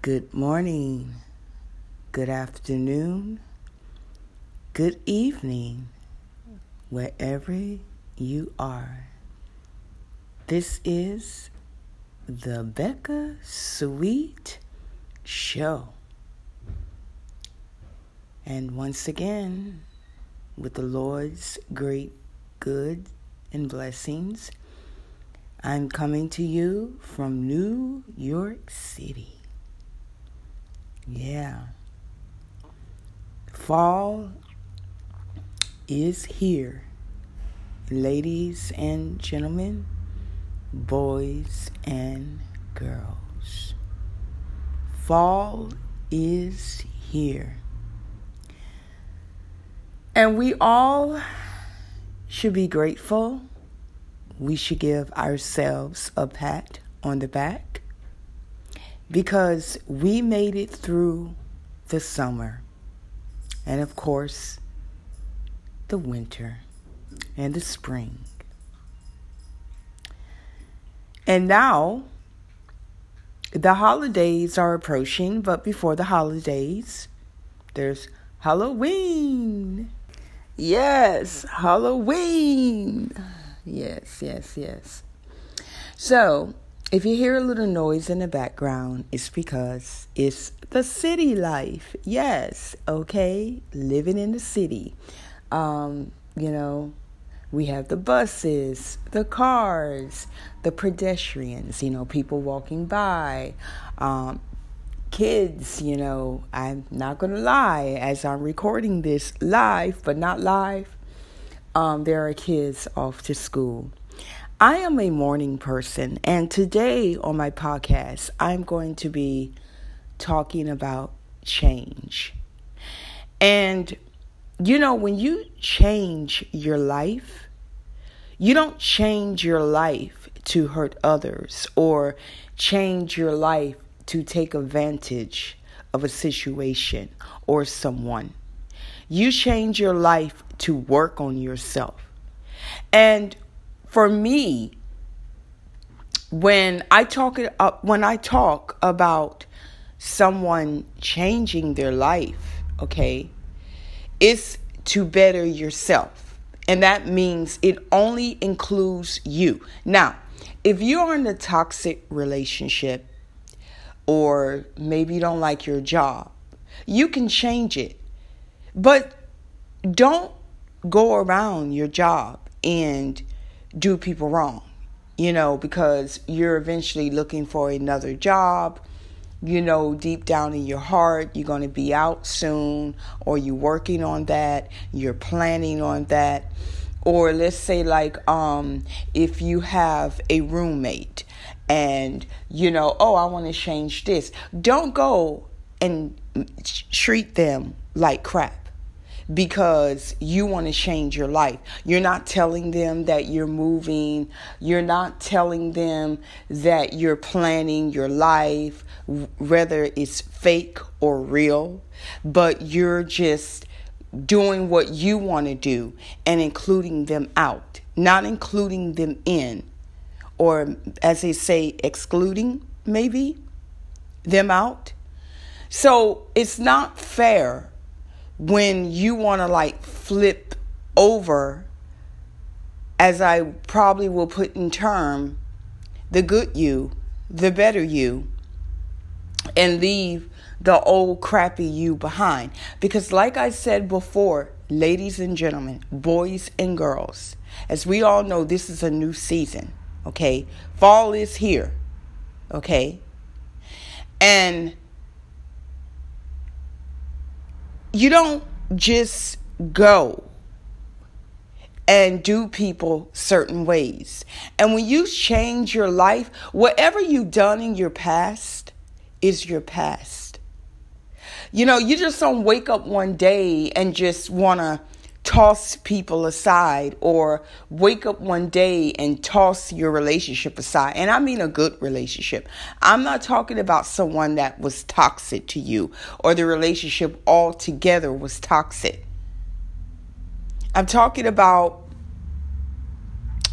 Good morning, good afternoon, good evening, wherever you are. This is the Becca Sweet Show. And once again, with the Lord's great good and blessings, I'm coming to you from New York City. Yeah. Fall is here. Ladies and gentlemen, boys and girls. Fall is here. And we all should be grateful. We should give ourselves a pat on the back because we made it through the summer and, of course, the winter and the spring. And now the holidays are approaching, but before the holidays, there's Halloween. Yes, Halloween. Yes, yes, yes. So, if you hear a little noise in the background, it's because it's the city life. Yes, okay, living in the city. Um, you know, we have the buses, the cars, the pedestrians, you know, people walking by, um, kids, you know. I'm not going to lie, as I'm recording this live, but not live, um, there are kids off to school. I am a morning person, and today on my podcast, I'm going to be talking about change. And you know, when you change your life, you don't change your life to hurt others or change your life to take advantage of a situation or someone. You change your life to work on yourself. And for me, when I talk uh, when I talk about someone changing their life, okay, it's to better yourself. And that means it only includes you. Now, if you're in a toxic relationship or maybe you don't like your job, you can change it. But don't go around your job and do people wrong, you know, because you're eventually looking for another job. You know, deep down in your heart, you're going to be out soon, or you're working on that, you're planning on that. Or let's say, like, um, if you have a roommate and you know, oh, I want to change this, don't go and treat them like crap because you want to change your life. You're not telling them that you're moving. You're not telling them that you're planning your life, whether it's fake or real, but you're just doing what you want to do and including them out, not including them in, or as they say, excluding maybe them out. So it's not fair when you want to like flip over, as I probably will put in term, the good you, the better you, and leave the old crappy you behind. Because, like I said before, ladies and gentlemen, boys and girls, as we all know, this is a new season. Okay, fall is here. Okay, and you don't just go and do people certain ways. And when you change your life, whatever you've done in your past is your past. You know, you just don't wake up one day and just want to toss people aside or wake up one day and toss your relationship aside. And I mean a good relationship. I'm not talking about someone that was toxic to you or the relationship altogether was toxic. I'm talking about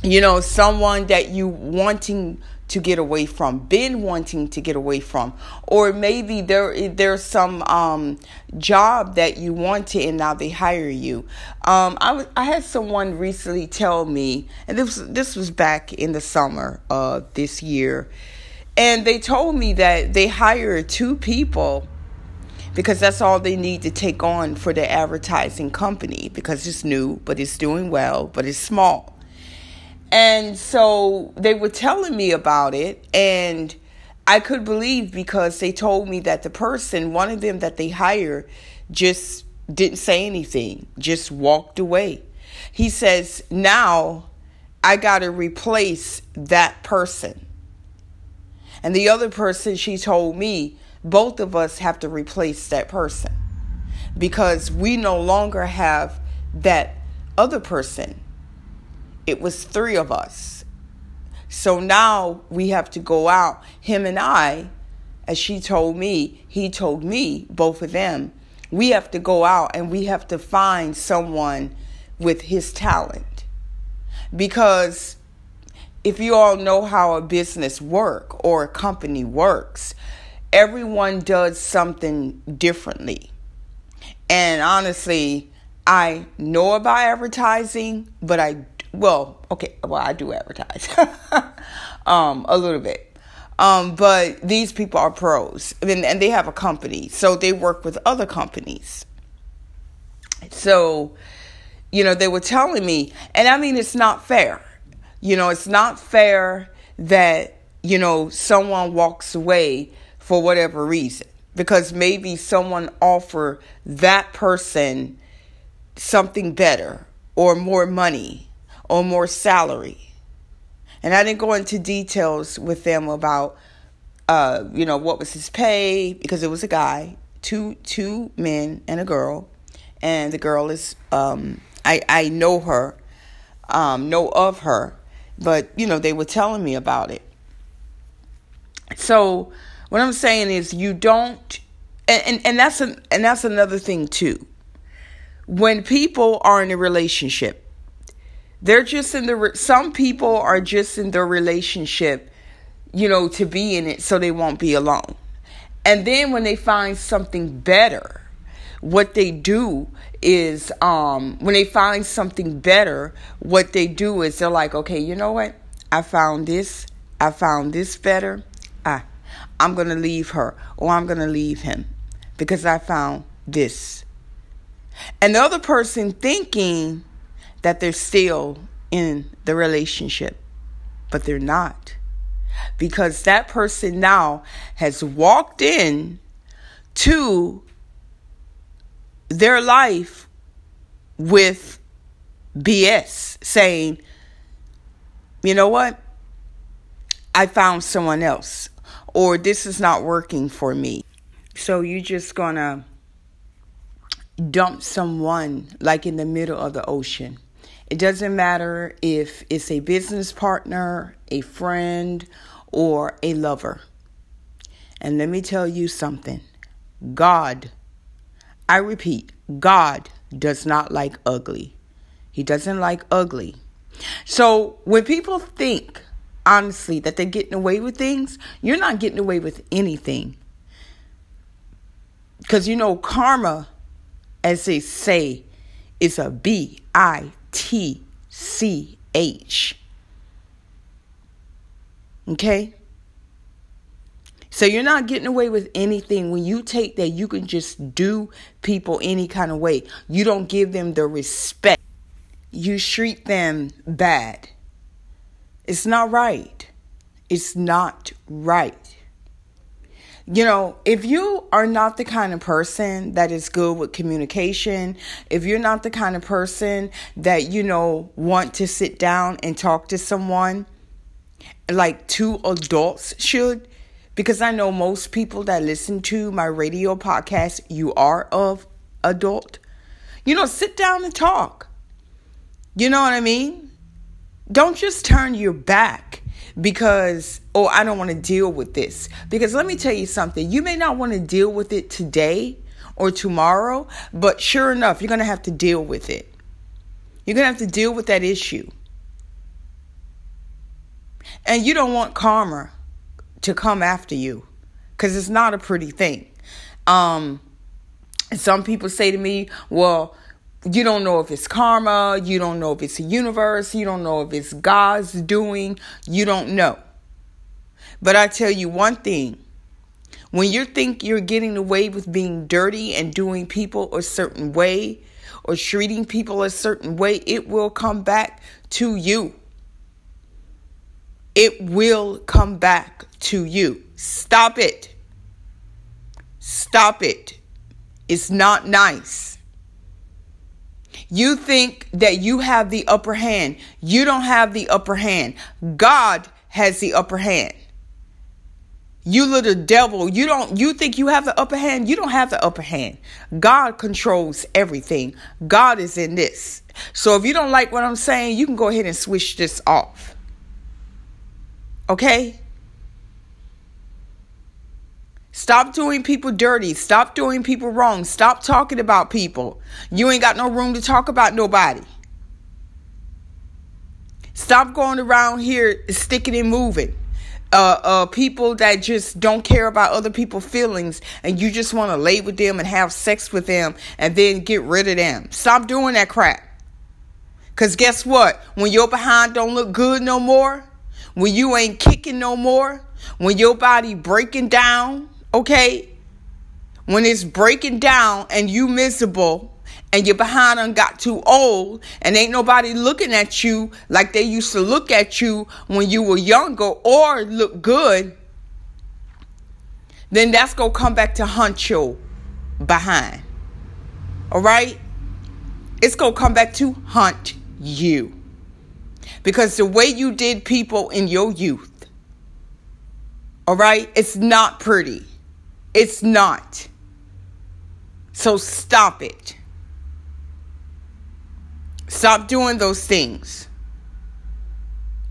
you know someone that you wanting to get away from, been wanting to get away from, or maybe there there's some um, job that you wanted and now they hire you. Um, I I had someone recently tell me, and this this was back in the summer of this year, and they told me that they hired two people because that's all they need to take on for their advertising company because it's new, but it's doing well, but it's small. And so they were telling me about it, and I could believe because they told me that the person, one of them that they hired, just didn't say anything, just walked away. He says, Now I got to replace that person. And the other person, she told me, both of us have to replace that person because we no longer have that other person it was three of us. So now we have to go out, him and I, as she told me, he told me, both of them, we have to go out and we have to find someone with his talent. Because if you all know how a business work or a company works, everyone does something differently. And honestly, I know about advertising, but I well, okay, well, I do advertise um, a little bit. Um, but these people are pros and, and they have a company, so they work with other companies. So, you know, they were telling me, and I mean, it's not fair. You know, it's not fair that, you know, someone walks away for whatever reason because maybe someone offer that person something better or more money or more salary. And I didn't go into details with them about, uh, you know, what was his pay because it was a guy, two two men and a girl, and the girl is, um, I I know her, um, know of her, but you know they were telling me about it. So what I'm saying is you don't, and and, and that's an and that's another thing too. When people are in a relationship they're just in the, some people are just in their relationship, you know, to be in it so they won't be alone. And then when they find something better, what they do is um, when they find something better, what they do is they're like, okay, you know what? I found this. I found this better. Ah, I'm going to leave her or I'm going to leave him because I found this. And the other person thinking that they're still in the relationship, but they're not. Because that person now has walked in to their life with BS, saying, you know what? I found someone else, or this is not working for me. So you're just gonna dump someone like in the middle of the ocean. It doesn't matter if it's a business partner, a friend, or a lover. And let me tell you something God, I repeat, God does not like ugly. He doesn't like ugly. So when people think, honestly, that they're getting away with things, you're not getting away with anything. Because you know, karma, as they say, is a B I T C H. Okay? So you're not getting away with anything when you take that you can just do people any kind of way. You don't give them the respect. You treat them bad. It's not right. It's not right you know, if you are not the kind of person that is good with communication, if you're not the kind of person that, you know, want to sit down and talk to someone like two adults should, because I know most people that listen to my radio podcast, you are of adult. You know, sit down and talk. You know what I mean? Don't just turn your back because, oh, I don't want to deal with this. Because let me tell you something, you may not want to deal with it today or tomorrow, but sure enough, you're going to have to deal with it. You're going to have to deal with that issue. And you don't want karma to come after you because it's not a pretty thing. Um, some people say to me, well, you don't know if it's karma, you don't know if it's the universe, you don't know if it's God's doing, you don't know. But I tell you one thing when you think you're getting away with being dirty and doing people a certain way or treating people a certain way, it will come back to you. It will come back to you. Stop it. Stop it. It's not nice. You think that you have the upper hand. You don't have the upper hand. God has the upper hand. You little devil, you don't you think you have the upper hand? You don't have the upper hand. God controls everything. God is in this. So if you don't like what I'm saying, you can go ahead and switch this off. Okay? Stop doing people dirty. Stop doing people wrong. Stop talking about people. You ain't got no room to talk about nobody. Stop going around here sticking and moving. Uh, uh, people that just don't care about other people's feelings and you just want to lay with them and have sex with them and then get rid of them. Stop doing that crap. Because guess what? When your behind don't look good no more, when you ain't kicking no more, when your body breaking down, Okay? When it's breaking down and you miserable and you're behind on got too old and ain't nobody looking at you like they used to look at you when you were younger or look good, then that's gonna come back to hunt you behind. All right? It's gonna come back to hunt you. Because the way you did people in your youth, all right, it's not pretty. It's not. So stop it. Stop doing those things.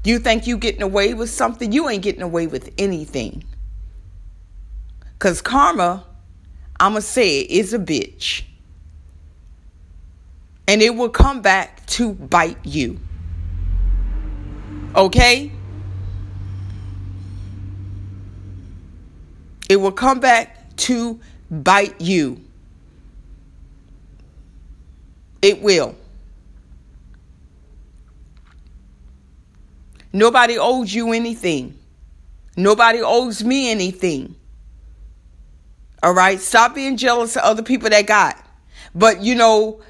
You think you getting away with something? You ain't getting away with anything. Cause karma, I'ma say it, is a bitch. And it will come back to bite you. Okay? It will come back to bite you. It will. Nobody owes you anything. Nobody owes me anything. All right? Stop being jealous of other people that got. But you know,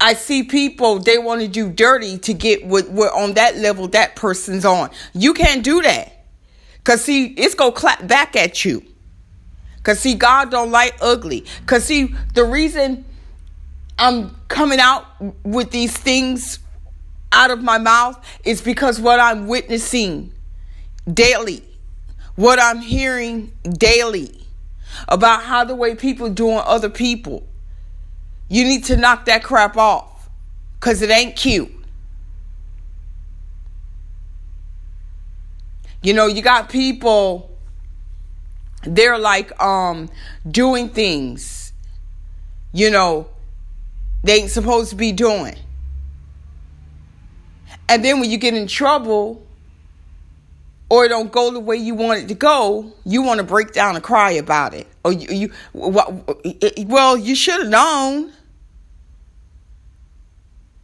I see people they want to do dirty to get what, what on that level that person's on. You can't do that. Cause see, it's gonna clap back at you. Cause see, God don't like ugly. Cause see, the reason I'm coming out with these things out of my mouth is because what I'm witnessing daily, what I'm hearing daily about how the way people doing other people. You need to knock that crap off. Cause it ain't cute. You know, you got people they're like um doing things you know they ain't supposed to be doing. And then when you get in trouble or it don't go the way you want it to go you want to break down and cry about it. Or you, you well you should have known.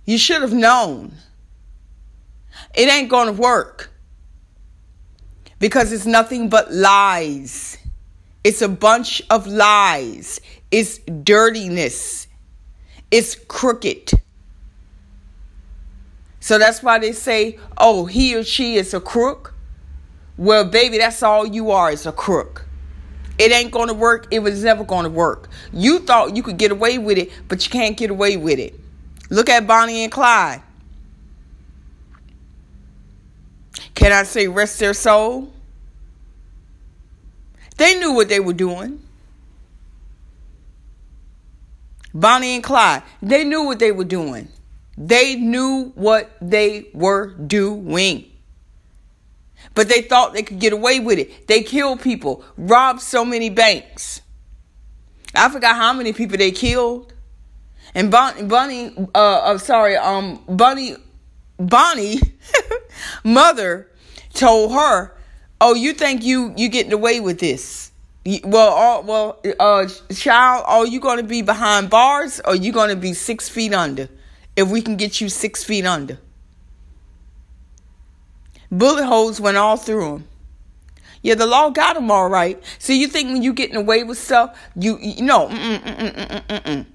You should have known. It ain't gonna work because it's nothing but lies it's a bunch of lies. It's dirtiness. It's crooked. So that's why they say, oh, he or she is a crook. Well, baby, that's all you are is a crook. It ain't going to work. It was never going to work. You thought you could get away with it, but you can't get away with it. Look at Bonnie and Clyde. Can I say rest their soul? They knew what they were doing. Bonnie and Clyde, they knew what they were doing. They knew what they were doing. But they thought they could get away with it. They killed people, robbed so many banks. I forgot how many people they killed. And Bonnie, Bonnie uh, I'm sorry, um, Bonnie, Bonnie, mother told her, "Oh, you think you you getting away with this? Well, all, well, uh, child, are you going to be behind bars or you going to be six feet under? If we can get you six feet under." Bullet holes went all through him. Yeah, the law got him all right. So you think when you getting away with stuff, you, you know, mm, mm, mm,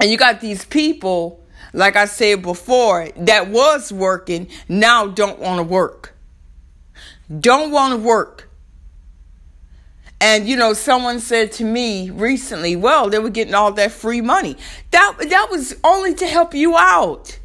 and you got these people, like I said before, that was working now don't want to work. Don't want to work. And you know, someone said to me recently, "Well, they were getting all that free money. That that was only to help you out."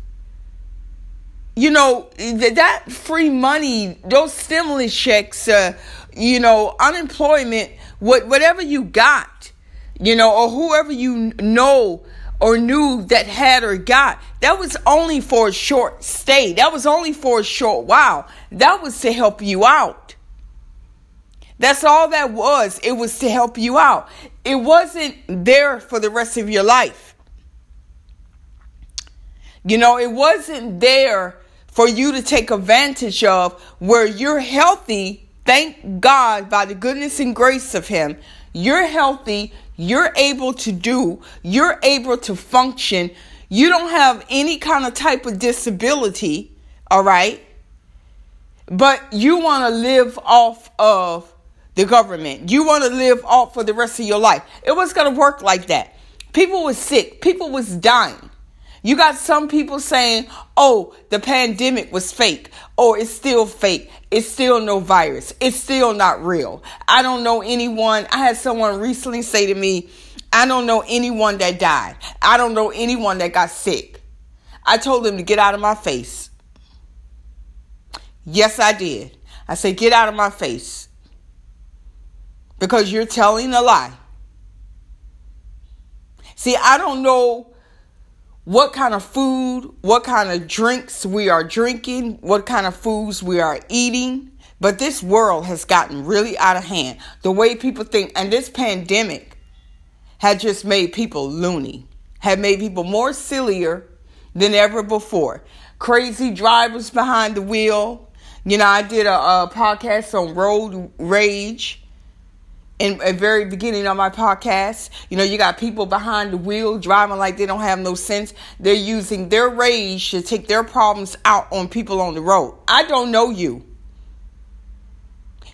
you know that free money those stimulus checks uh, you know unemployment what whatever you got you know or whoever you know or knew that had or got that was only for a short stay that was only for a short while that was to help you out that's all that was it was to help you out it wasn't there for the rest of your life you know it wasn't there for you to take advantage of where you're healthy. Thank God by the goodness and grace of Him. You're healthy. You're able to do. You're able to function. You don't have any kind of type of disability. All right. But you want to live off of the government. You want to live off for the rest of your life. It was going to work like that. People was sick. People was dying. You got some people saying, oh, the pandemic was fake. Oh, it's still fake. It's still no virus. It's still not real. I don't know anyone. I had someone recently say to me, I don't know anyone that died. I don't know anyone that got sick. I told them to get out of my face. Yes, I did. I said, get out of my face. Because you're telling a lie. See, I don't know what kind of food, what kind of drinks we are drinking, what kind of foods we are eating. But this world has gotten really out of hand. The way people think, and this pandemic had just made people loony, had made people more sillier than ever before. Crazy drivers behind the wheel. You know, I did a, a podcast on road rage in the very beginning of my podcast. You know, you got people behind the wheel driving like they don't have no sense. They're using their rage to take their problems out on people on the road. I don't know you.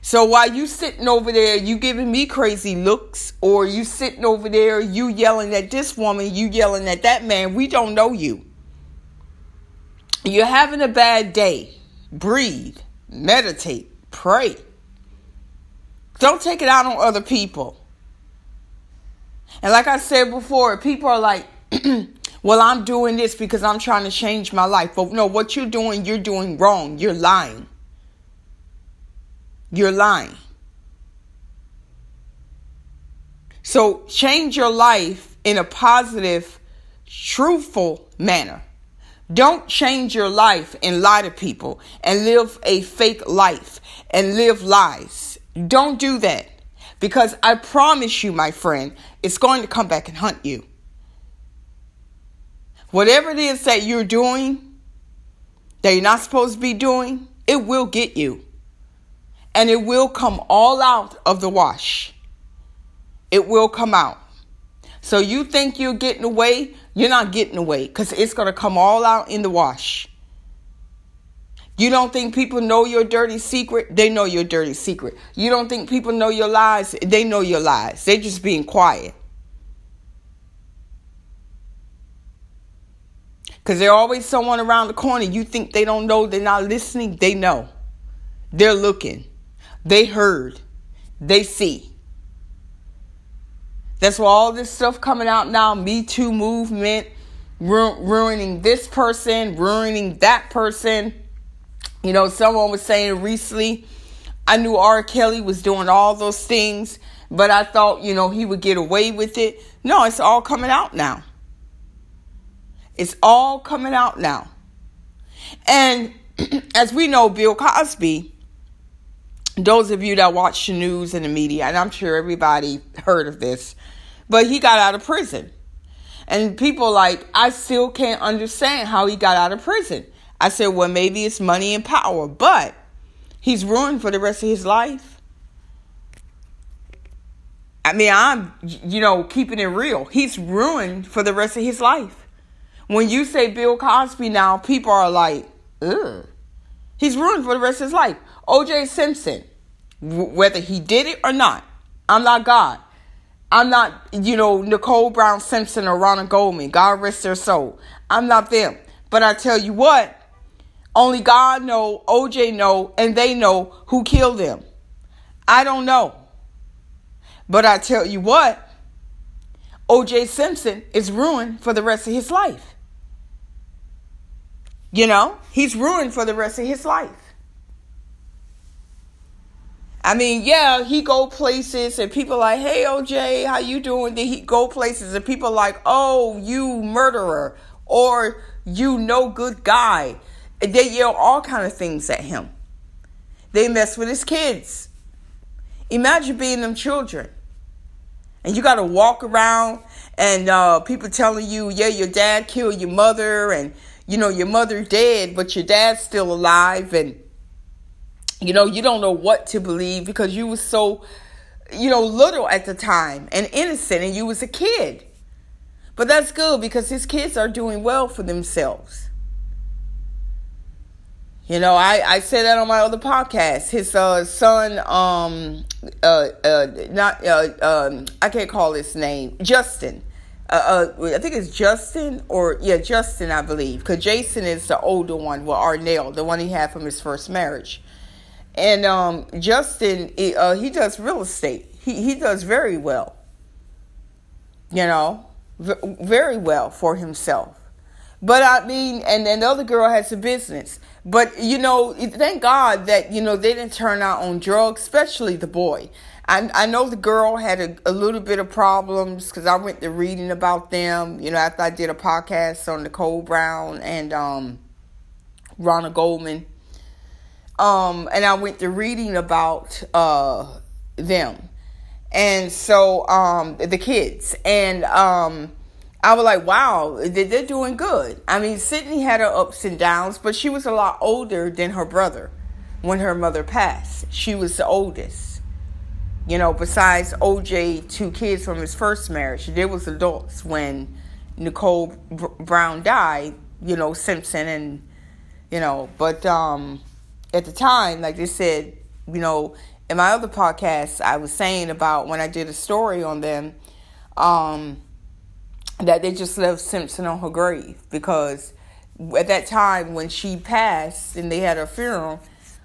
So while you sitting over there, you giving me crazy looks, or you sitting over there, you yelling at this woman, you yelling at that man, we don't know you. You're having a bad day. Breathe, meditate, pray. Don't take it out on other people. And like I said before, people are like, well, I'm doing this because I'm trying to change my life. But no, what you're doing, you're doing wrong. You're lying. You're lying. So change your life in a positive, truthful manner. Don't change your life and lie to people and live a fake life and live lies. Don't do that. Because I promise you, my friend, it's going to come back and hunt you. Whatever it is that you're doing that you're not supposed to be doing, it will get you. And it will come all out of the wash. It will come out. So you think you're getting away, you're not getting away because it's going to come all out in the wash. You don't think people know your dirty secret? They know your dirty secret. You don't think people know your lies? They know your lies. They're just being quiet. Because there's always someone around the corner. You think they don't know, they're not listening. They know. They're looking. They heard. They see. That's why all this stuff coming out now, Me Too movement, ru- ruining this person, ruining that person you know, someone was saying recently, I knew R. Kelly was doing all those things, but I thought, you know, he would get away with it. No, it's all coming out now. It's all coming out now. And as we know, Bill Cosby, those of you that watch the news and the media, and I'm sure everybody heard of this, but he got out of prison. And people like, I still can't understand how he got out of prison. I said, well, maybe it's money and power. But He's ruined for the rest of his life. I mean, I'm, you know, keeping it real. He's ruined for the rest of his life. When you say Bill Cosby now, people are like, ugh. He's ruined for the rest of his life. OJ Simpson, w- whether he did it or not, I'm not God. I'm not, you know, Nicole Brown Simpson or Ronald Goldman. God rest their soul. I'm not them. But I tell you what, only God know, OJ know, and they know who killed them. I don't know. But I tell you what, OJ Simpson is ruined for the rest of his life. You know, he's ruined for the rest of his life. I mean, yeah, he go places and people like, "Hey, OJ, how you doing?" Then he go places and people like, "Oh, you murderer," or "You no good guy." They yell all kind of things at him. They mess with his kids. Imagine being them children, and you got to walk around and uh, people telling you, "Yeah, your dad killed your mother," and you know your mother dead, but your dad's still alive, and you know, you don't know what to believe because you was so, you know, little at the time and innocent and you was a kid. But that's good because his kids are doing well for themselves. You know, I, I said that on my other podcast. His uh, son, um, uh, uh, not, uh, um, I can't call his name, Justin. Uh, uh, I think it's Justin or, yeah, Justin, I believe. Because Jason is the older one, well, Arnelle, the one he had from his first marriage. And um, Justin, uh, he does real estate. He he does very well. You know, v- very well for himself. But I mean, and then the other girl has a business. But you know, thank God that you know they didn't turn out on drugs, especially the boy. I I know the girl had a, a little bit of problems because I went to reading about them. You know, after I did a podcast on Nicole Brown and um, Ronald Goldman um, and I went to reading about uh, them, and so um, the kids, and um, I was like, wow, they're doing good. I mean, Sydney had her ups and downs, but she was a lot older than her brother when her mother passed. She was the oldest. You know, besides OJ, two kids from his first marriage, there was adults when Nicole Brown died. You know, Simpson and you know, but um at the time, like they said, you know, in my other podcast, I was saying about when I did a story on them, um, that they just left Simpson on her grave because at that time when she passed and they had her funeral,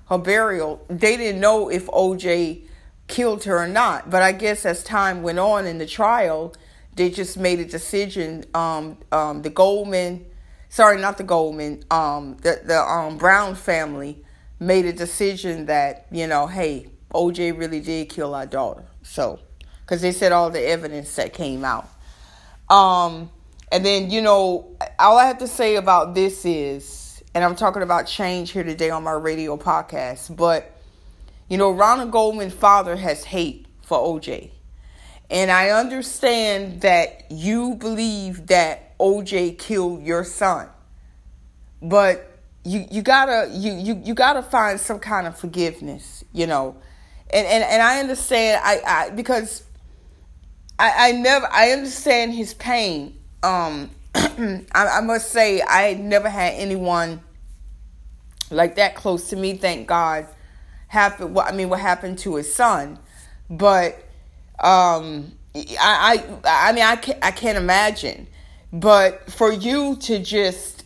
her burial, they didn't know if OJ killed her or not. But I guess as time went on in the trial, they just made a decision. Um, um, the Goldman, sorry, not the Goldman, um, the the um, Brown family made a decision that, you know, hey, OJ really did kill our daughter. So, because they said all the evidence that came out. Um, and then, you know, all I have to say about this is, and I'm talking about change here today on my radio podcast, but, you know, Ronald Goldman's father has hate for OJ. And I understand that you believe that OJ killed your son. But you you gotta you you you gotta find some kind of forgiveness, you know, and and and I understand I I because I I never I understand his pain. Um, I, I must say I never had anyone like that close to me. Thank God. Happened. What I mean, what happened to his son, but um, I I I mean I can I can't imagine. But for you to just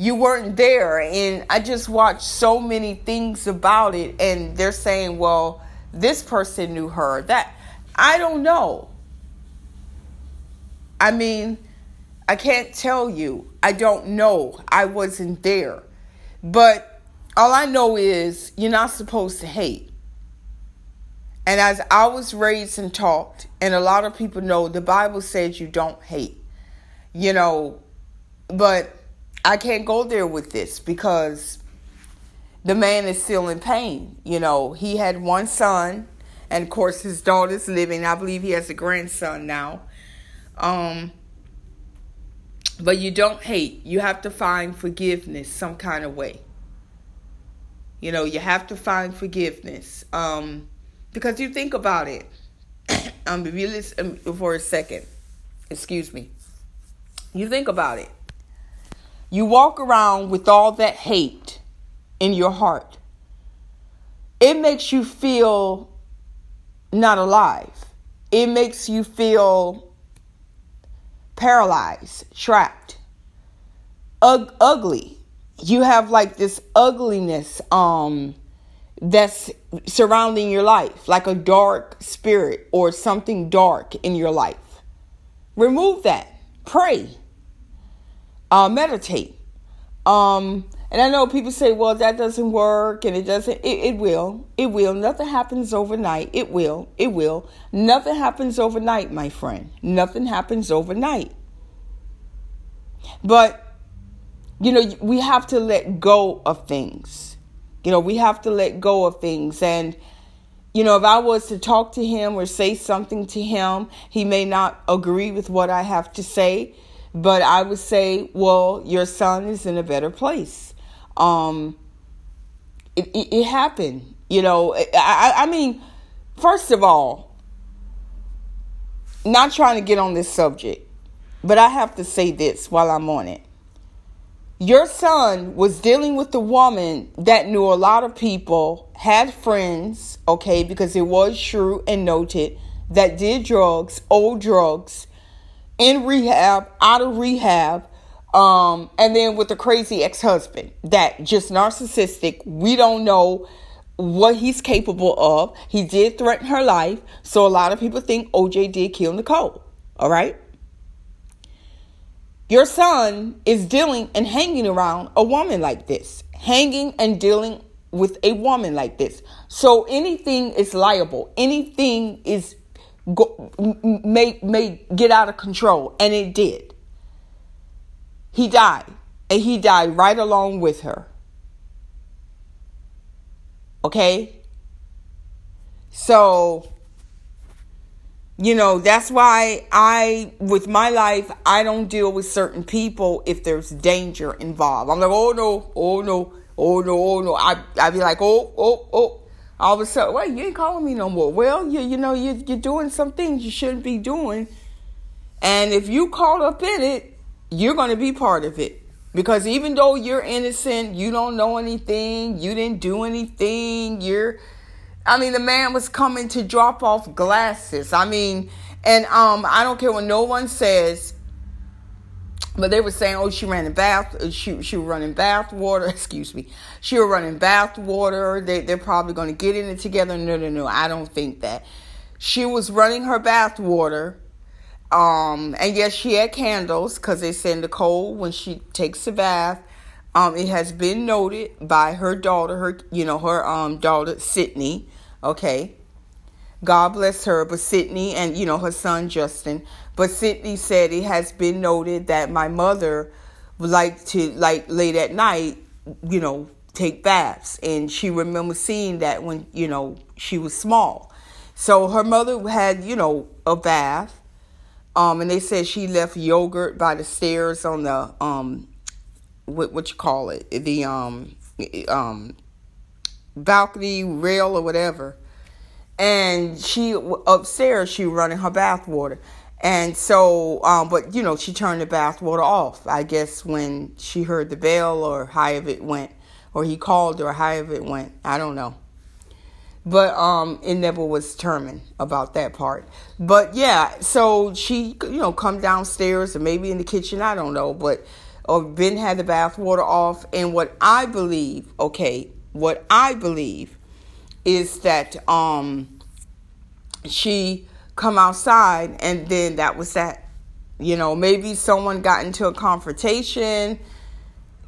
you weren't there and i just watched so many things about it and they're saying well this person knew her that i don't know. I mean i can't tell you. I don't know. I wasn't there. But all i know is you're not supposed to hate. And as i was raised and taught and a lot of people know the bible says you don't hate you know. But I can't go there with this because the man is still in pain. You know, he had one son, and of course his daughter's living. I believe he has a grandson now. Um, but you don't hate. You have to find forgiveness some kind of way. You know, you have to find forgiveness. Um, because you think about it. um, if you listen for a second, excuse me. You think about it. You walk around with all that hate in your heart. It makes you feel not alive. It makes you feel paralyzed, trapped, Ug- ugly. You have like this ugliness um that's surrounding your life, like a dark spirit or something dark in your life. Remove that. Pray. Uh, meditate. Um, and I know people say, well, that doesn't work and it doesn't. It, it will. It will. Nothing happens overnight. It will. It will. Nothing happens overnight, my friend. Nothing happens overnight. But, you know, we have to let go of things. You know, we have to let go of things. And, you know, if I was to talk to him or say something to him, he may not agree with what I have to say. But I would say, well, your son is in a better place. Um, it, it, it happened. You know, I, I mean, first of all, not trying to get on this subject, but I have to say this while I'm on it. Your son was dealing with a woman that knew a lot of people, had friends, okay, because it was true and noted that did drugs, old drugs, in rehab, out of rehab, um, and then with the crazy ex husband that just narcissistic. We don't know what he's capable of. He did threaten her life, so a lot of people think OJ did kill Nicole. All right. Your son is dealing and hanging around a woman like this, hanging and dealing with a woman like this. So anything is liable. Anything is go, may may get out of control, and it did. He died, and he died right along with her. Okay? So you know, that's why I, with my life, I don't deal with certain people if there's danger involved. I'm like, oh no, oh no, oh no, oh no. I, I be like, oh, oh, oh. All of a sudden, wait, you ain't calling me no more. Well, you, you know, you, you're doing some things you shouldn't be doing. And if you caught up in it, you're going to be part of it. Because even though you're innocent, you don't know anything, you didn't do anything, you're I mean, the man was coming to drop off glasses. I mean, and um, I don't care what no one says, but they were saying, "Oh, she ran in bath. She she was running bath water. Excuse me. She was running bath water. They they're probably going to get in it together. No, no, no. I don't think that. She was running her bath water." Um, and yes, she had candles because they said Nicole when she takes a bath, um, it has been noted by her daughter, her you know her um daughter Sydney. Okay, God bless her, but Sydney and you know her son Justin. But Sydney said it has been noted that my mother would like to like late at night, you know, take baths, and she remembers seeing that when you know she was small. So her mother had you know a bath. Um, and they said she left yogurt by the stairs on the um what what you call it? The um um balcony rail or whatever. And she upstairs she running her bath water and so um but you know she turned the bath water off i guess when she heard the bell or however it went or he called or however it went. I don't know but um it never was determined about that part but yeah so she you know come downstairs or maybe in the kitchen i don't know but or Ben had the bath water off. And what I believe, okay, what I believe is that um she come outside and then that was that. You know, maybe someone got into a confrontation.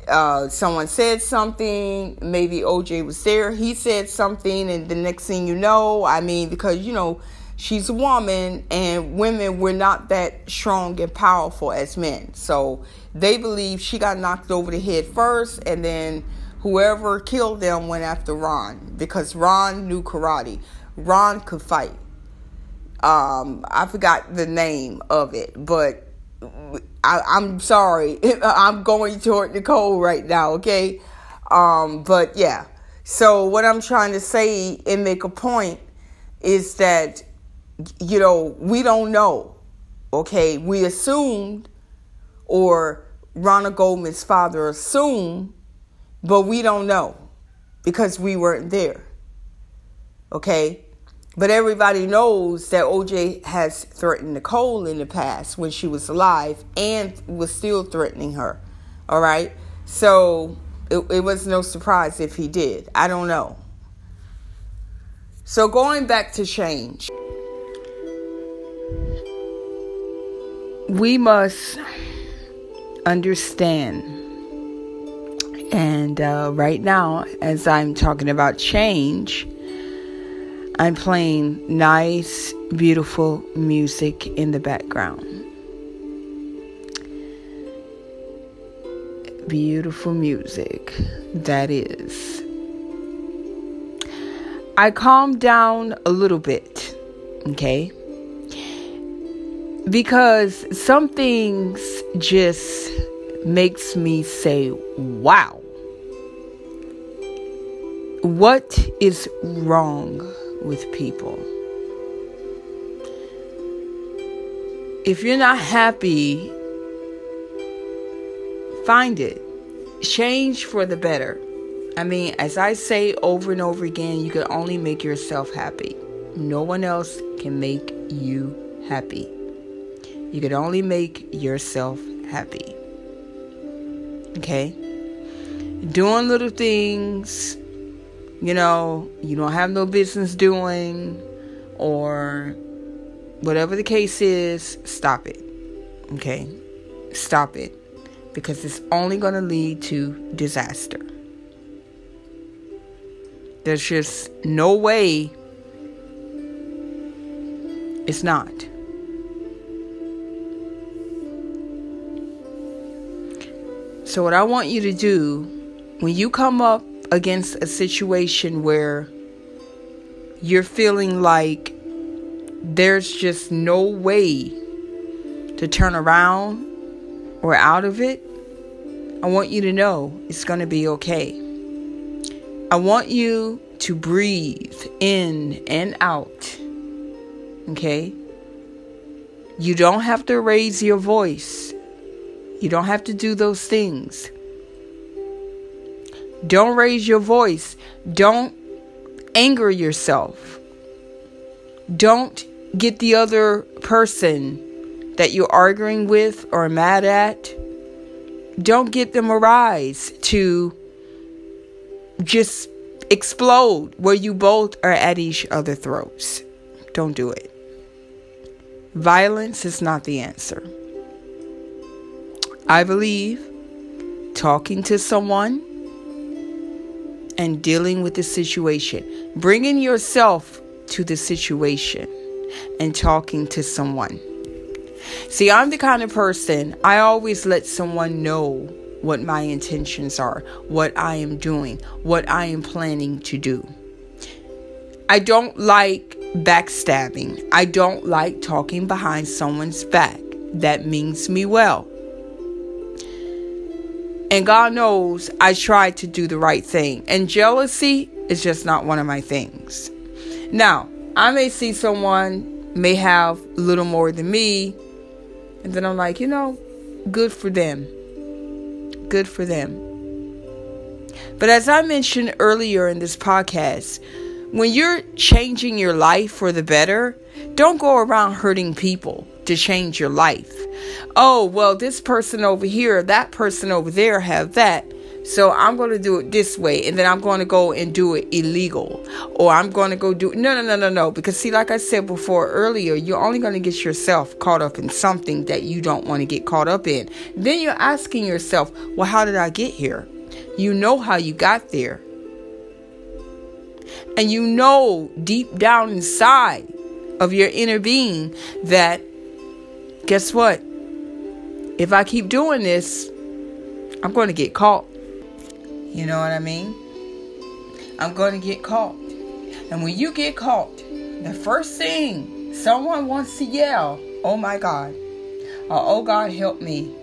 Uh, someone said something, maybe OJ was there, he said something, and the next thing you know, I mean, because you know, she's a woman and women we're not that strong and powerful as men. So they believe she got knocked over the head first and then whoever killed them went after ron because ron knew karate. Ron could fight. Um, i forgot the name of it but I, i'm sorry i'm going toward nicole right now okay um, but yeah So, what I'm trying to say and make a point is that, you know, we don't know. Okay, we assumed, or Ronald Goldman's father assumed, but we don't know because we weren't there. Okay, but everybody knows that OJ has threatened Nicole in the past when she was alive and was still threatening her. All right. So it, it was no surprise if he did. I don't know. So going back to change, we must understand. And uh, right now, as I'm talking about change, I'm playing nice, beautiful music in the background. Beautiful music, that is. I calmed down a little bit, okay? Because some things just makes me say, wow. What is wrong with people. If you're not happy, find it. Change for the better. I mean, as I say over and over again, you can only make yourself happy. No one else can make you happy. You can only make yourself happy. Okay? Doing little things you know, you don't have no business doing, or whatever the case is, stop it. Okay? Stop it. Because it's only going to lead to disaster. There's just no way it's not. So, what I want you to do when you come up against a situation where you're feeling like there's just no way to turn around or out of it, I want you to know it's going to be okay. I want you to breathe in and out. Okay? You don't have to raise your voice. You don't have to do those things. Don't raise your voice. Don't anger yourself. Don't get the other person that you're arguing with or mad at. Don't get them a rise to just explode where you both are at each other throats. Don't do it. Violence is not the answer. I believe talking to someone and dealing with the situation, bringing yourself to the situation and talking to someone. See, I'm the kind of person I always let someone know what my intentions are, what I am doing, what I am planning to do. I don't like backstabbing. I don't like talking behind someone's back. That means me well. And God knows I tried to do the right thing. And jealousy is just not one of my things. Now, I may see someone may have a little more than me, and then I'm like, you know, good for them. Good for them. But as I mentioned earlier in this podcast, when you're changing your life for the better, don't go around hurting people to change your life. Oh, well, this person over here, that person over there have that. So I'm going to do it this way, and then I'm going to go and do it illegal, or I'm going to go do no, no, no, no, no. Because see, like I said before earlier, you're only going to get yourself caught up in something that you don't want to get caught up in. Then you're asking yourself, well, how did I get here? You know how you got there, and you know deep down inside of your inner being that guess what? If I keep doing this, I'm going to get caught. You know what I mean? I'm going to get caught. And when you get caught, the first thing someone wants to yell, oh my God, or oh God, help me.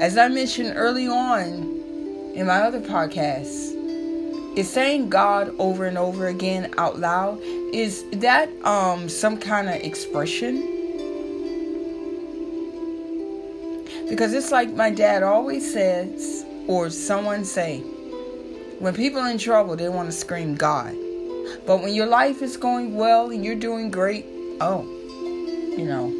As I mentioned early on in my other podcast, is saying God over and over again out loud is that um some kind of expression because it's like my dad always says or someone say when people in trouble they want to scream God but when your life is going well and you're doing great oh you know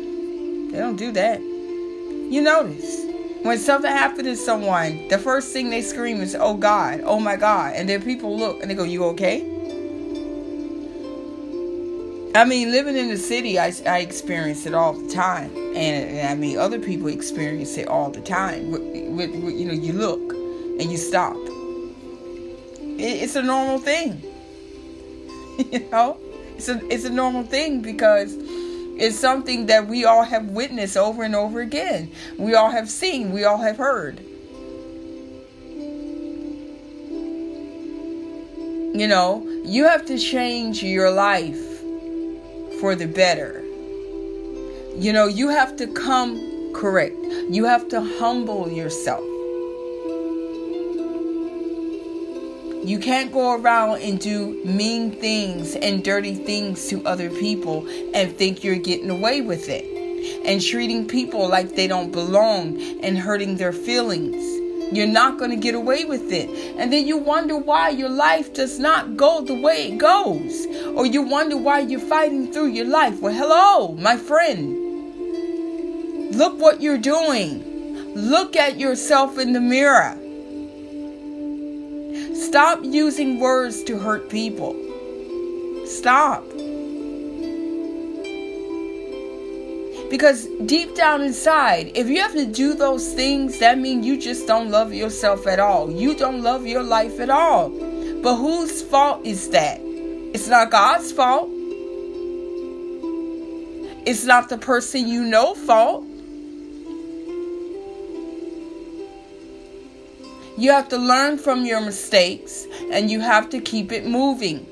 they don't do that you notice when something happens to someone, the first thing they scream is, Oh God, oh my God. And then people look and they go, You okay? I mean, living in the city, I, I experience it all the time. And, and I mean, other people experience it all the time. With, with, with, you know, you look and you stop. It, it's a normal thing. you know? It's a, it's a normal thing because it's something that we all have witnessed over and over again. We all have seen, we all have heard. You know, you have to change your life for the better. You know, you have to come correct. You have to humble yourself. You can't go around and do mean things and dirty things to other people and think you're getting away with it. And treating people like they don't belong and hurting their feelings. You're not going to get away with it. And then you wonder why your life does not go the way it goes. Or you wonder why you're fighting through your life. Well, hello, my friend. Look what you're doing. Look at yourself in the mirror. Stop using words to hurt people. Stop. Because deep down inside, if you have to do those things, that means you just don't love yourself at all. You don't love your life at all. But whose fault is that? It's not God's fault. It's not the person you know fault. You have to learn from your mistakes and you have to keep it moving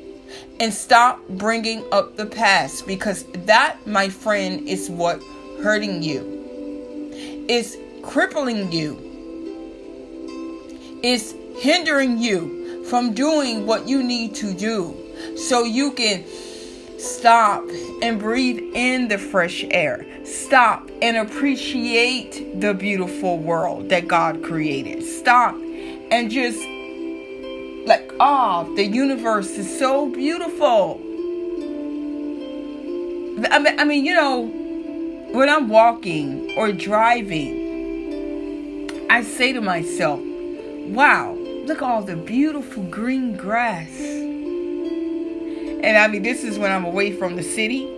and stop bringing up the past because that, my friend, is what hurting you. It's crippling you. It's hindering you from doing what you need to do so you can stop and breathe in the fresh air. Stop and appreciate the beautiful world that God created. Stop and just oh, the universe is so beautiful. I mean, I mean, you know, when I'm walking or driving, I say to myself, wow, look at all the beautiful green grass. And I mean, this is when I'm away from the city.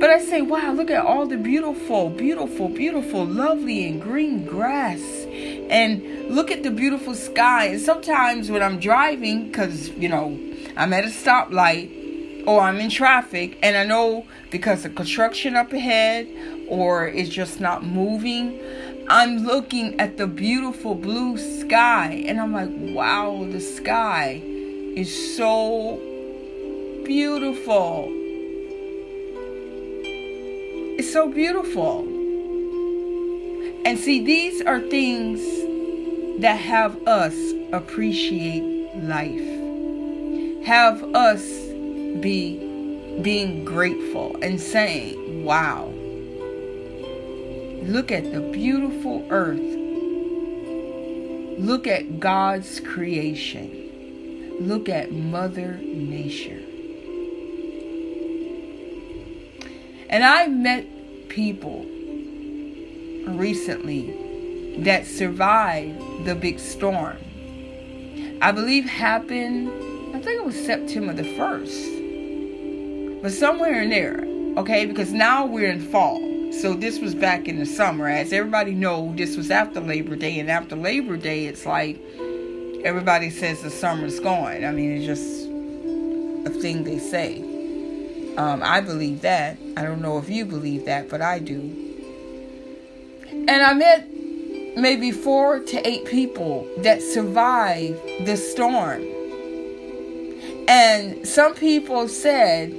But I say, wow, look at all the beautiful, beautiful, beautiful, lovely and green grass. And look at the beautiful sky. And sometimes when I'm driving, because, you know, I'm at a stoplight or I'm in traffic and I know because of construction up ahead or it's just not moving, I'm looking at the beautiful blue sky and I'm like, wow, the sky is so beautiful. It's so beautiful. And see, these are things that have us appreciate life, have us be being grateful and saying, wow, look at the beautiful earth. Look at God's creation. Look at Mother Nature. And I met people recently that survived the big storm. I believe happened, I think it was September the 1st. But somewhere in there, okay, because now we're in fall. So this was back in the summer. As everybody know, this was after Labor Day. And after Labor Day, it's like everybody says the summer's gone. I mean, it's just a thing they say. Um, I believe that. I don't know if you believe that, but I do. And I met maybe four to eight people that survived the storm. And some people said,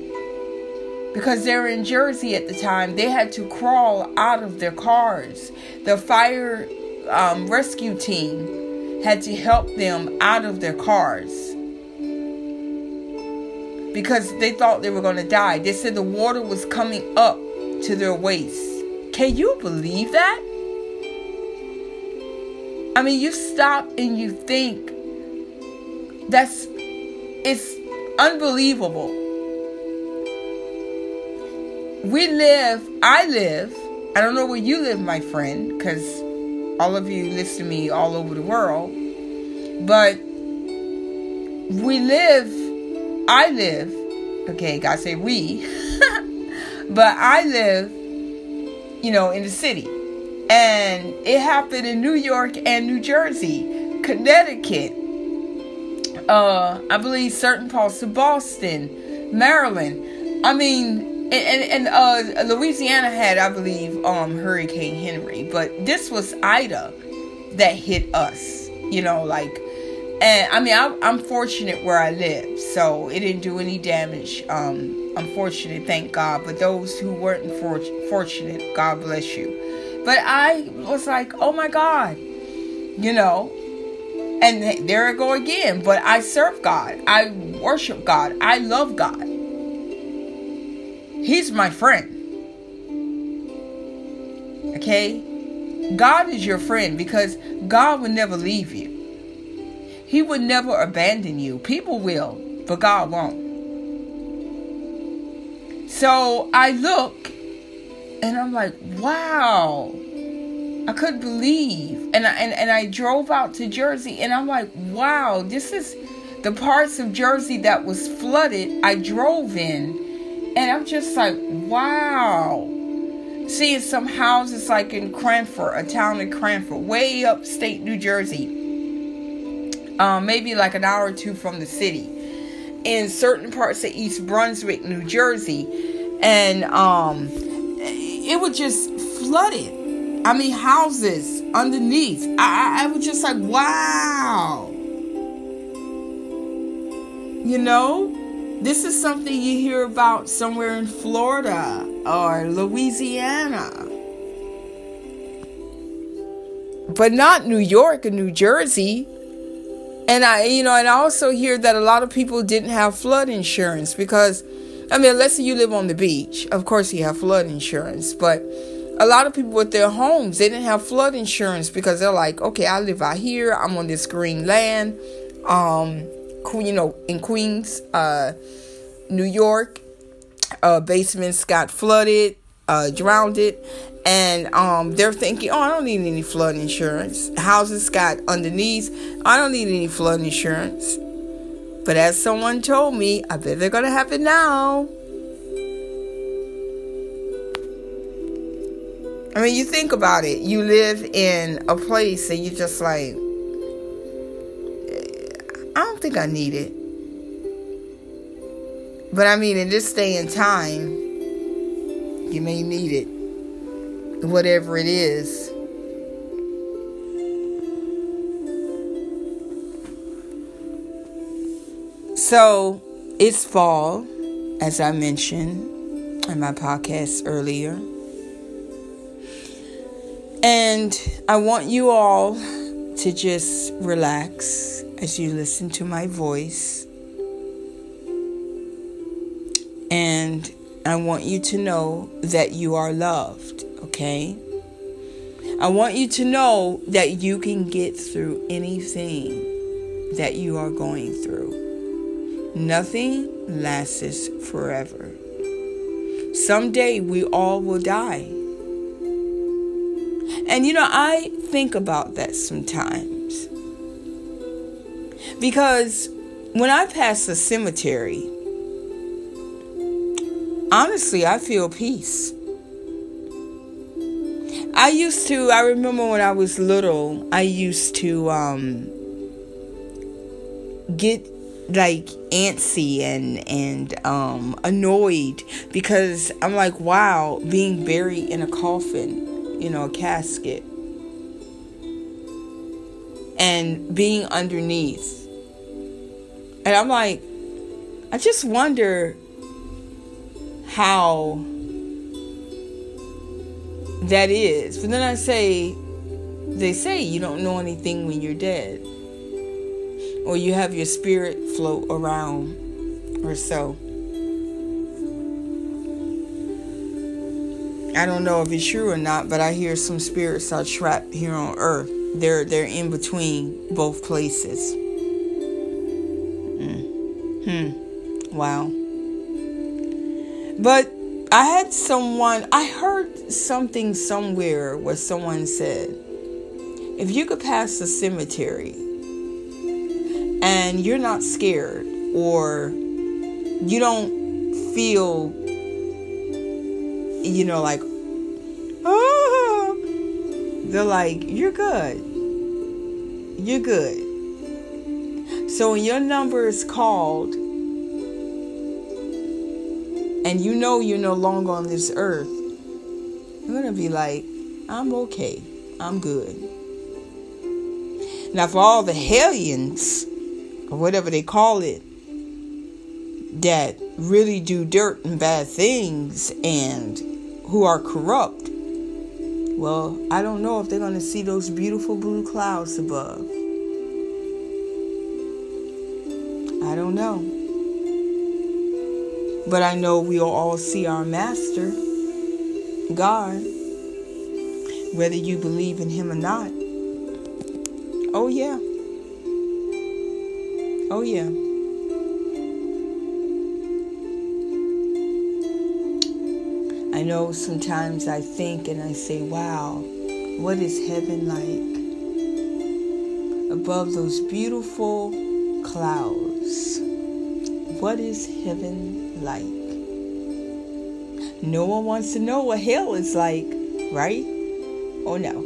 because they were in Jersey at the time, they had to crawl out of their cars. The fire um, rescue team had to help them out of their cars because they thought they were going to die. They said the water was coming up to their waist. Can you believe that? I mean, you stop and you think that's it's unbelievable. We live, I live, I don't know where you live, my friend, because all of you listen to me all over the world, but we live, I live, okay, God say we, but I live, you know, in the city. And it happened in New York and New Jersey, Connecticut, uh, I believe certain parts of Boston, Maryland. I mean, and, and, and uh, Louisiana had, I believe, um, Hurricane Henry, but this was Ida that hit us, you know, like, and I mean, I, I'm fortunate where I live, so it didn't do any damage. Um, I'm fortunate, thank God. But those who weren't for, fortunate, God bless you. But I was like, oh my God, you know, and there I go again. But I serve God. I worship God. I love God. He's my friend. Okay? God is your friend because God will never leave you. He would never abandon you. People will, but God won't. So I look and I'm like, wow. I couldn't believe. And I, and, and I drove out to Jersey and I'm like, wow, this is the parts of Jersey that was flooded. I drove in and I'm just like, wow. Seeing some houses like in Cranford, a town in Cranford, way upstate New Jersey. Um, maybe like an hour or two from the city. In certain parts of East Brunswick, New Jersey. And um, it was just flooded I mean, houses underneath. I, I was just like, wow. You know, this is something you hear about somewhere in Florida or Louisiana. But not New York and New Jersey. And I, you know, and I also hear that a lot of people didn't have flood insurance because, I mean, unless you live on the beach, of course you have flood insurance. But a lot of people with their homes they didn't have flood insurance because they're like okay i live out here i'm on this green land um you know in queens uh new york uh basements got flooded uh drowned it. And um they're thinking oh i don't need any flood insurance. Houses got underneath. I don't need any flood insurance. But as someone told me i bet they're gonna have it now. I mean, you think about it. You live in a place and you're just like, I don't think I need it. But I mean, in this day and time, you may need it. Whatever it is. So, it's fall, as I mentioned in my podcast earlier. And I want you all to just relax as you listen to my voice. And I want you to know that you are loved, okay? I want you to know that you can get through anything that you are going through. Nothing lasts forever. Someday we all will die. And you know, I think about that sometimes. Because when I pass the cemetery, honestly, I feel peace. I used to, I remember when I was little, I used to um, get like antsy and and um annoyed because I'm like wow being buried in a coffin you know, a casket and being underneath. And I'm like, I just wonder how that is. But then I say, they say you don't know anything when you're dead, or you have your spirit float around, or so. I don't know if it's true or not, but I hear some spirits are trapped here on earth. They're they're in between both places. Mm. Hmm. Wow. But I had someone I heard something somewhere where someone said, if you could pass the cemetery and you're not scared or you don't feel you know, like, oh, they're like, you're good. You're good. So when your number is called and you know you're no longer on this earth, you're going to be like, I'm okay. I'm good. Now, for all the hellions, or whatever they call it, that really do dirt and bad things and who are corrupt, well, I don't know if they're going to see those beautiful blue clouds above. I don't know. But I know we'll all see our Master, God, whether you believe in Him or not. Oh, yeah. Oh, yeah. I know sometimes I think and I say, wow, what is heaven like? Above those beautiful clouds. What is heaven like? No one wants to know what hell is like, right? Oh no.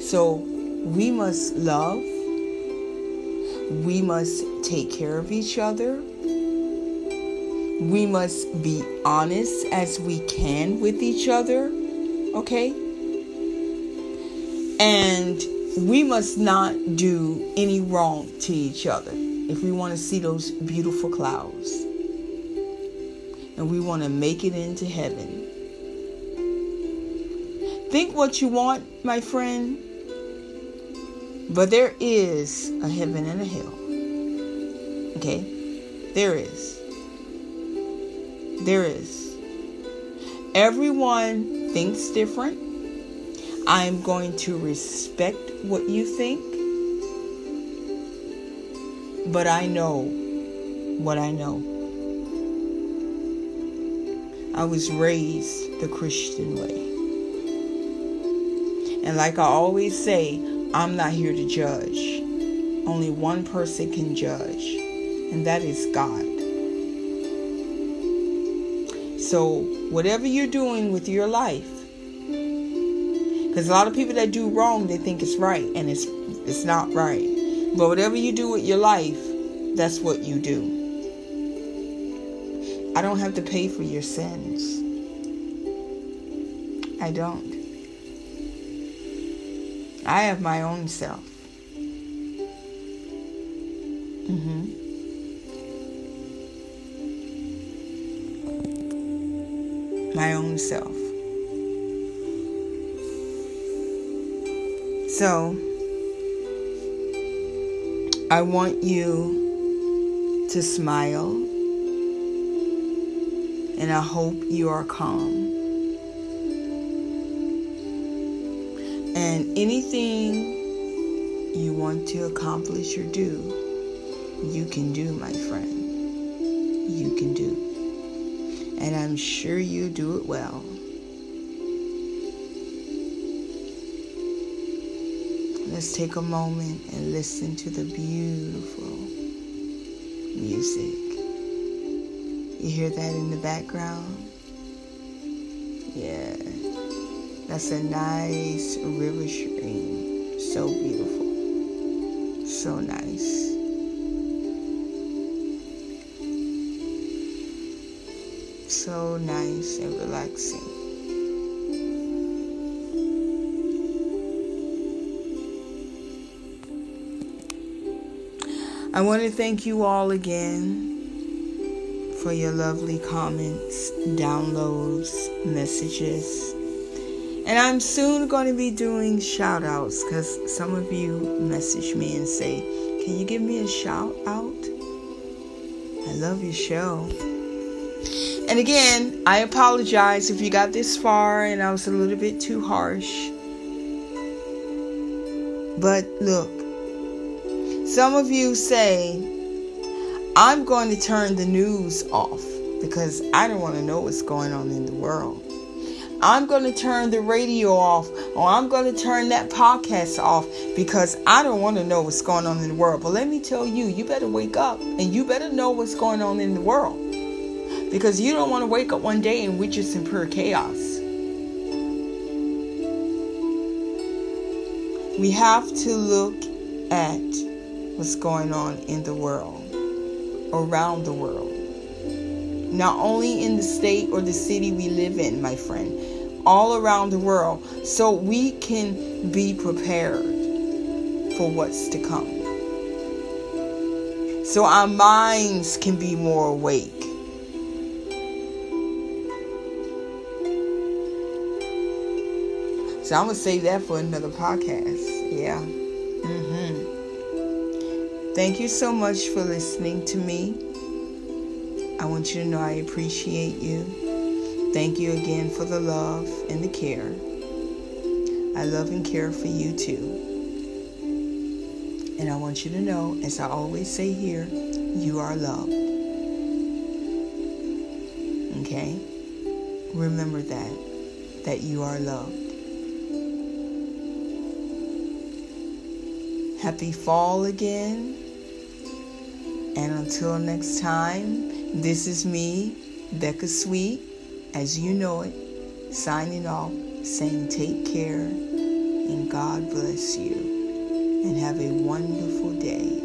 So we must love. We must take care of each other we must be honest as we can with each other, okay? And we must not do any wrong to each other if we want to see those beautiful clouds and we want to make it into heaven. Think what you want, my friend, but there is a heaven and a hell. Okay? There is. There is. Everyone thinks different. I'm going to respect what you think. But I know what I know. I was raised the Christian way. And like I always say, I'm not here to judge. Only one person can judge, and that is God. So, whatever you're doing with your life, because a lot of people that do wrong, they think it's right, and it's it's not right. But whatever you do with your life, that's what you do. I don't have to pay for your sins. I don't. I have my own self. Mm-hmm. my own self. So, I want you to smile, and I hope you are calm. And anything you want to accomplish or do, you can do, my friend. You can do and I'm sure you do it well. Let's take a moment and listen to the beautiful music. You hear that in the background? Yeah. That's a nice river stream. So beautiful. So nice. so nice and relaxing. I want to thank you all again for your lovely comments, downloads, messages. And I'm soon going to be doing shout outs because some of you message me and say, Can you give me a shout out? I love your show. And again, I apologize if you got this far and I was a little bit too harsh. But look, some of you say, I'm going to turn the news off because I don't want to know what's going on in the world. I'm going to turn the radio off or I'm going to turn that podcast off because I don't want to know what's going on in the world. But let me tell you, you better wake up and you better know what's going on in the world because you don't want to wake up one day and we're just in pure chaos. We have to look at what's going on in the world, around the world. Not only in the state or the city we live in, my friend, all around the world so we can be prepared for what's to come. So our minds can be more awake. So I'm gonna save that for another podcast. Yeah. Thank you so much for listening to me. I want you to know I appreciate you. Thank you again for the love and the care. I love and care for you too. And I want you to know, as I always say here, you are loved. Okay? Remember that, that you are loved. Happy fall again. And until next time, this is me, Becca Sweet as you know it, signing off, saying take care and God bless you and have a wonderful day.